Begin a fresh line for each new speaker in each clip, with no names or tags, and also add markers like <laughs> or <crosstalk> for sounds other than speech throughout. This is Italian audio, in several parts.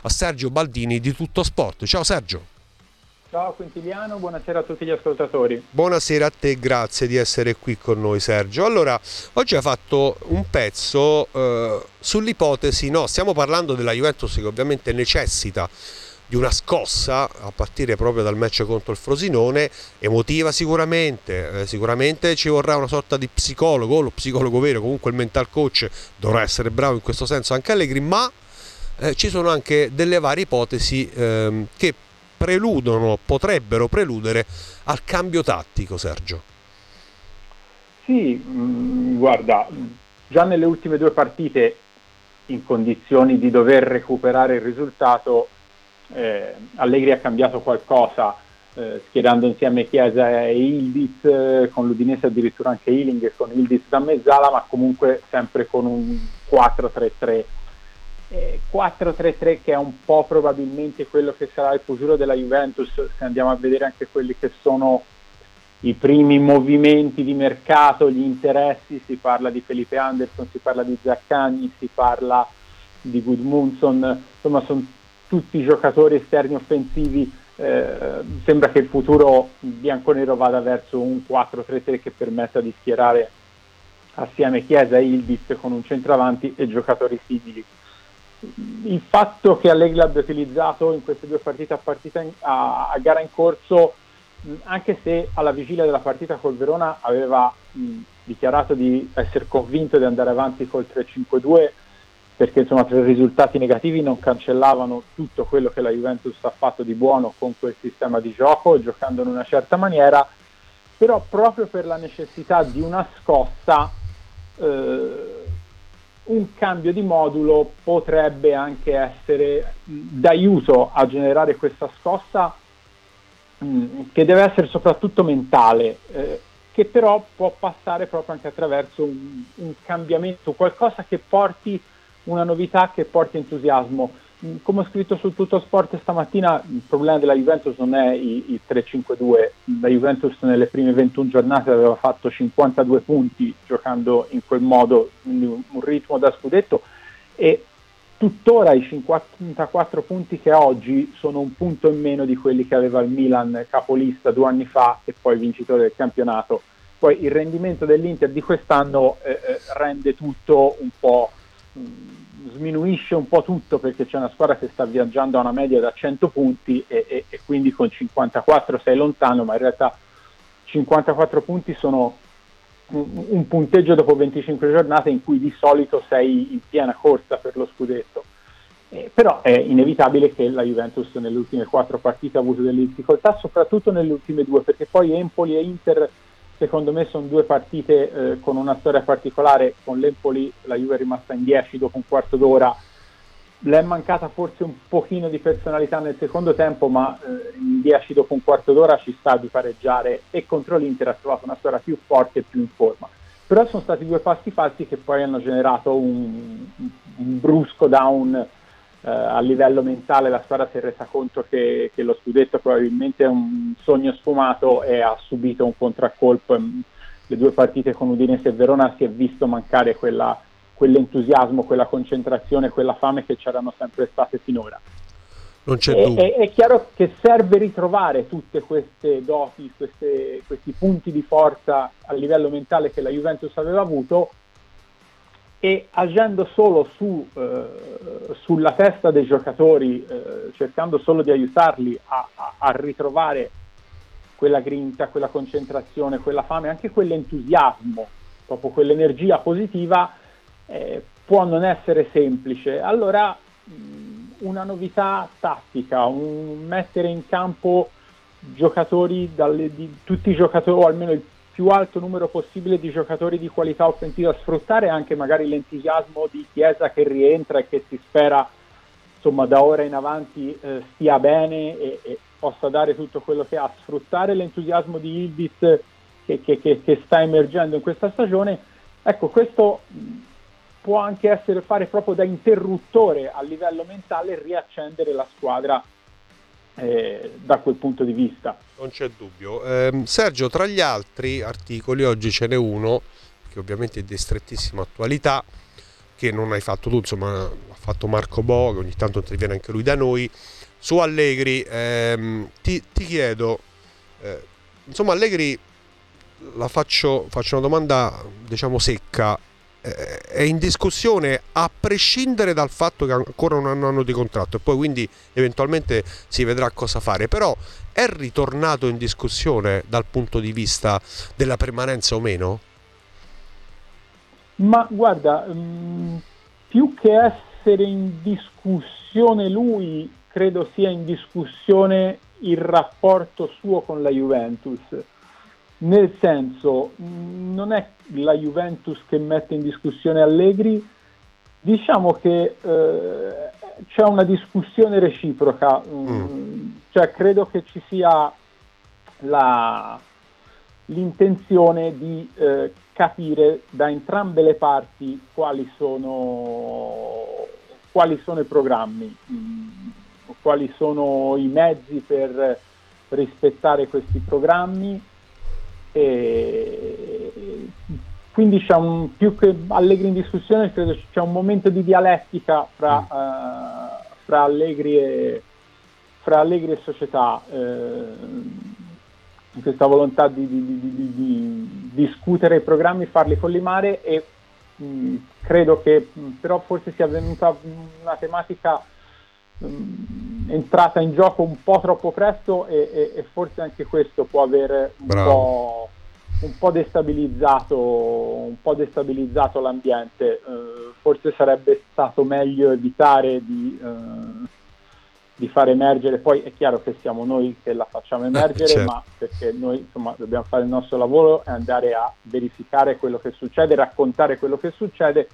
a Sergio Baldini di Tutto Sport. Ciao Sergio.
Ciao Quintiliano, buonasera a tutti gli ascoltatori.
Buonasera a te, grazie di essere qui con noi Sergio. Allora, oggi hai fatto un pezzo eh, sull'ipotesi, no, stiamo parlando della Juventus che ovviamente necessita di una scossa a partire proprio dal match contro il Frosinone, emotiva sicuramente, eh, sicuramente ci vorrà una sorta di psicologo, lo psicologo vero, comunque il mental coach dovrà essere bravo in questo senso anche Allegri, ma eh, ci sono anche delle varie ipotesi ehm, che preludono, potrebbero preludere al cambio tattico, Sergio.
Sì, mh, mm, guarda, già nelle ultime due partite in condizioni di dover recuperare il risultato eh, Allegri ha cambiato qualcosa eh, schierando insieme Chiesa e Ildiz, eh, con l'Udinese addirittura anche Ealing con Ildiz da mezzala, ma comunque sempre con un 4-3-3. 4-3-3 che è un po' probabilmente quello che sarà il futuro della Juventus, se andiamo a vedere anche quelli che sono i primi movimenti di mercato, gli interessi, si parla di Felipe Anderson, si parla di Zaccagni, si parla di Gudmundsson, insomma sono tutti giocatori esterni offensivi, eh, sembra che il futuro bianconero vada verso un 4-3-3 che permetta di schierare assieme Chiesa e Ildiz con un centravanti e giocatori simili. Il fatto che Allegri abbia utilizzato in queste due partite a, partita in, a, a gara in corso, anche se alla vigilia della partita col Verona aveva mh, dichiarato di essere convinto di andare avanti col 3-5-2, perché insomma tre risultati negativi non cancellavano tutto quello che la Juventus ha fatto di buono con quel sistema di gioco, giocando in una certa maniera, però proprio per la necessità di una scossa, eh, un cambio di modulo potrebbe anche essere d'aiuto a generare questa scossa che deve essere soprattutto mentale. Eh, che però può passare proprio anche attraverso un, un cambiamento, qualcosa che porti una novità che porti entusiasmo. Come ho scritto su Tutto Sport stamattina, il problema della Juventus non è il 3-5-2, la Juventus nelle prime 21 giornate aveva fatto 52 punti giocando in quel modo, quindi un ritmo da scudetto e tuttora i 54 punti che oggi sono un punto in meno di quelli che aveva il Milan capolista due anni fa e poi vincitore del campionato. Poi il rendimento dell'Inter di quest'anno eh, eh rende tutto un po' mm, sminuisce un po' tutto perché c'è una squadra che sta viaggiando a una media da 100 punti e, e, e quindi con 54 sei lontano, ma in realtà 54 punti sono un, un, punteggio dopo 25 giornate in cui di solito sei in piena corsa per lo scudetto. Eh, però è inevitabile che la Juventus nelle ultime quattro partite ha avuto delle difficoltà, soprattutto nelle ultime due, perché poi Empoli e Inter secondo me sono due partite eh, con una storia particolare, con l'Empoli la Juve è rimasta in 10 dopo un quarto d'ora, le è mancata forse un pochino di personalità nel secondo tempo, ma eh, in 10 dopo un quarto d'ora ci sta di pareggiare e contro l'Inter ha trovato una storia più forte e più in forma. Però sono stati due passi falsi che poi hanno generato un, un brusco down eh, a livello mentale la squadra si è resa conto che, che, lo scudetto probabilmente è un sogno sfumato e ha subito un contraccolpo. Le due partite con Udinese e Verona si è visto mancare quella, quell'entusiasmo, quella concentrazione, quella fame che c'erano sempre state finora.
Non c'è e, dubbio.
È, è, chiaro che serve ritrovare tutte queste doti, queste, questi punti di forza a livello mentale che la Juventus aveva avuto e agendo solo su, eh, sulla testa dei giocatori, eh, cercando solo di aiutarli a, a, a, ritrovare quella grinta, quella concentrazione, quella fame, anche quell'entusiasmo, proprio quell'energia positiva, eh, può non essere semplice. Allora una novità tattica, un mettere in campo giocatori, dalle, di, tutti i giocatori, o almeno il più alto numero possibile di giocatori di qualità offensiva, sfruttare anche magari l'entusiasmo di Chiesa che rientra e che si spera insomma da ora in avanti eh, stia bene e, e, possa dare tutto quello che ha, sfruttare. L'entusiasmo di Ildiz che, che, che, che sta emergendo in questa stagione, ecco questo può anche essere fare proprio da interruttore a livello mentale riaccendere la squadra eh, da quel punto di vista.
Non c'è dubbio. Eh, Sergio, tra gli altri articoli, oggi ce n'è uno che ovviamente è di strettissima attualità, che non hai fatto tu, insomma ha fatto Marco Bo, che ogni tanto interviene anche lui da noi. Su Allegri ehm, ti, ti, chiedo, eh, insomma Allegri la faccio, faccio una domanda diciamo secca, è in discussione a prescindere dal fatto che ancora non hanno anno di contratto e poi quindi eventualmente si vedrà cosa fare, però è ritornato in discussione dal punto di vista della permanenza o meno?
Ma guarda, mh, mm, più che essere in discussione lui, credo sia in discussione il rapporto suo con la Juventus nel senso non è la Juventus che mette in discussione Allegri, diciamo che eh, c'è una discussione reciproca, mm. mm. cioè credo che ci sia la, l'intenzione di eh, capire da entrambe le parti quali sono, quali sono i programmi, mh, mm, quali sono i mezzi per rispettare questi programmi e quindi c'è un, più che Allegri in discussione, credo c'è un momento di dialettica fra, mm. uh, fra, Allegri, e, fra Allegri e società, uh, questa volontà di, di, di, di, discutere i programmi, farli collimare e mh, mm, credo che mh, però forse sia venuta una tematica mh, entrata in gioco un po' troppo presto e, e, e forse anche questo può avere un po', un po', destabilizzato, un po' destabilizzato l'ambiente. Uh, forse sarebbe stato meglio evitare di, uh, di, far emergere, poi è chiaro che siamo noi che la facciamo eh, emergere, eh, certo. ma perché noi insomma, dobbiamo fare il nostro lavoro e andare a verificare quello che succede, raccontare quello che succede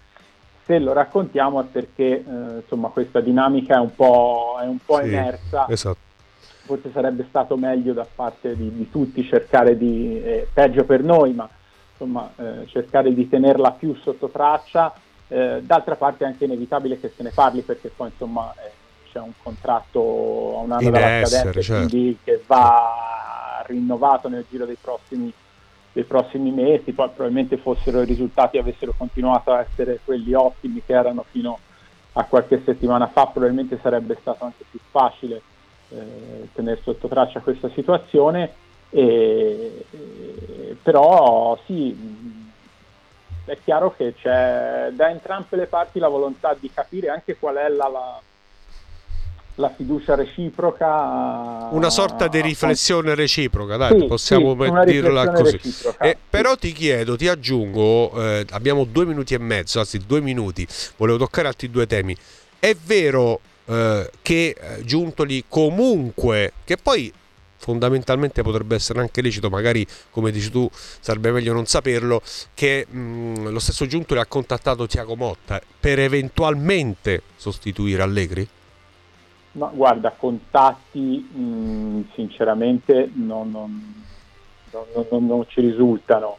se lo raccontiamo è perché eh, insomma, questa dinamica è un po', è un po sì, emersa. Esatto. Forse sarebbe stato meglio da parte di, di tutti cercare di, eh, peggio per noi, ma insomma, eh, cercare di tenerla più sotto traccia. Eh, d'altra parte è anche inevitabile che se ne parli perché poi insomma eh, c'è un contratto a un anno In dalla essere, certo. quindi che va rinnovato nel giro dei prossimi dei prossimi mesi, poi probabilmente fossero i risultati avessero continuato a essere quelli ottimi che erano fino a qualche settimana fa, probabilmente sarebbe stato anche più facile eh, tenere sotto traccia questa situazione, e, e, però sì, è chiaro che c'è da entrambe le parti la volontà di capire anche qual è la, la la fiducia reciproca.
Una sorta di riflessione reciproca, dai, sì, possiamo sì, dirla così. Eh, però ti chiedo, ti aggiungo, eh, abbiamo due minuti e mezzo, anzi due minuti, volevo toccare altri due temi. È vero eh, che eh, Giuntoli comunque, che poi fondamentalmente potrebbe essere anche lecito, magari come dici tu sarebbe meglio non saperlo, che mh, mm, lo stesso Giuntoli ha contattato Tiago Motta per eventualmente sostituire Allegri?
Ma guarda, contatti mh, mm, sinceramente non, non, non, non, ci risultano.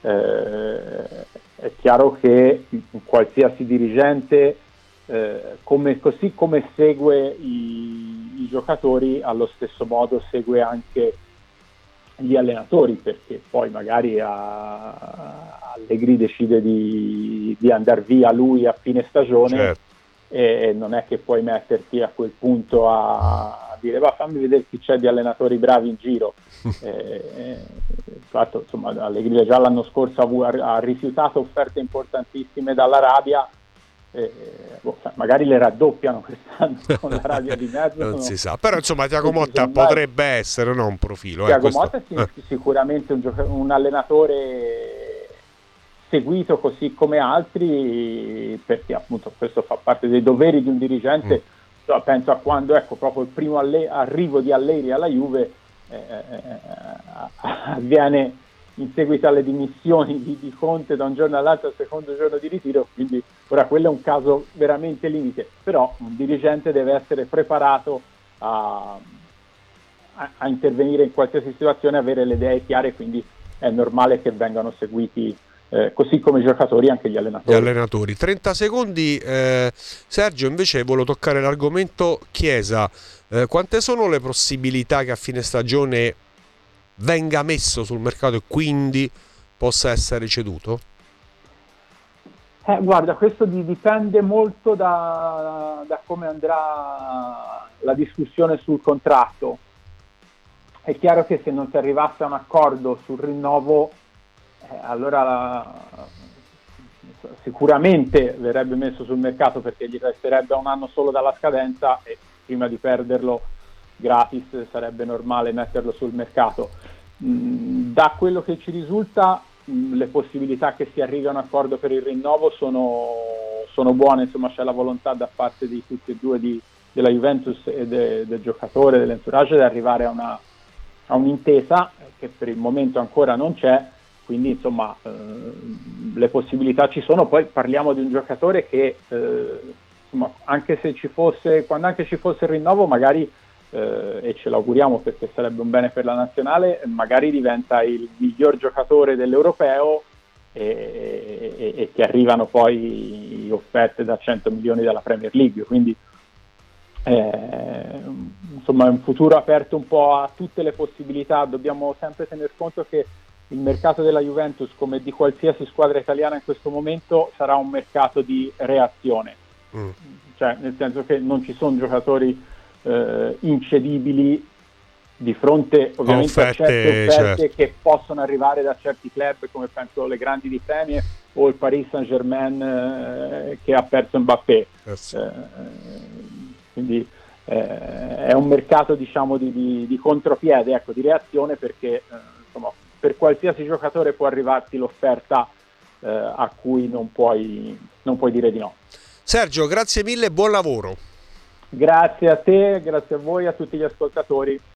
Eh, è chiaro che qualsiasi dirigente, eh, come, così come segue i, i, giocatori, allo stesso modo segue anche gli allenatori, perché poi magari a, Allegri decide di, di andare via lui a fine stagione. Certo e non è che puoi metterti a quel punto a, dire va fammi vedere chi c'è di allenatori bravi in giro. <laughs> eh, fatto, insomma, Allegri già l'anno scorso ha, ha, rifiutato offerte importantissime dall'Arabia. Eh, boh, magari le raddoppiano quest'anno con l'Arabia di mezzo. <laughs>
non si sa, però insomma Tiago Motta potrebbe essere no, un profilo.
Tiago eh, Motta è eh. <laughs> sicuramente un, gioca- un allenatore seguito così come altri perché appunto questo fa parte dei doveri di un dirigente mm. penso a quando ecco proprio il primo alle- arrivo di Allegri alla Juve eh, eh, eh avviene in seguito alle dimissioni di, di, Conte da un giorno all'altro al secondo giorno di ritiro quindi ora quello è un caso veramente limite però un dirigente deve essere preparato a, a, a intervenire in qualsiasi situazione avere le idee chiare quindi è normale che vengano seguiti eh, così come i giocatori anche gli allenatori.
Gli allenatori. 30 secondi, eh, Sergio, invece volevo toccare l'argomento Chiesa. Eh, quante sono le possibilità che a fine stagione venga messo sul mercato e quindi possa essere ceduto?
Eh, guarda, questo dipende molto da, da, come andrà la discussione sul contratto. È chiaro che se non si arrivasse a un accordo sul rinnovo, eh, allora sicuramente verrebbe messo sul mercato perché gli resterebbe un anno solo dalla scadenza e prima di perderlo gratis sarebbe normale metterlo sul mercato. Mm, da quello che ci risulta mm, le possibilità che si arrivi a un accordo per il rinnovo sono, sono buone, insomma c'è la volontà da parte di tutti e due di, della Juventus e de, del giocatore, dell'entourage, di arrivare a, una, a un'intesa che per il momento ancora non c'è, quindi insomma eh, le possibilità ci sono, poi parliamo di un giocatore che eh, insomma, anche se ci fosse, quando anche ci fosse il rinnovo magari eh, e ce l'auguriamo perché sarebbe un bene per la nazionale, magari diventa il miglior giocatore dell'europeo e, e, e ti arrivano poi offerte da 100 milioni dalla Premier League. Quindi eh, insomma è un futuro aperto un po' a tutte le possibilità, dobbiamo sempre tener conto che il mercato della Juventus, come di qualsiasi squadra italiana in questo momento, sarà un mercato di reazione, mm. cioè nel senso che non ci sono giocatori eh, incedibili di fronte ovviamente offerte, a certe offerte certo. che possono arrivare da certi club come penso le grandi di Premier o il Paris Saint Germain eh, che ha perso Mbappé yes. eh, quindi eh, è un mercato diciamo di, di, di contropiede ecco, di reazione perché eh, per qualsiasi giocatore può arrivarti l'offerta eh, a cui non puoi, non puoi dire di no
Sergio grazie mille buon lavoro
Grazie a te, grazie a voi e a tutti gli ascoltatori.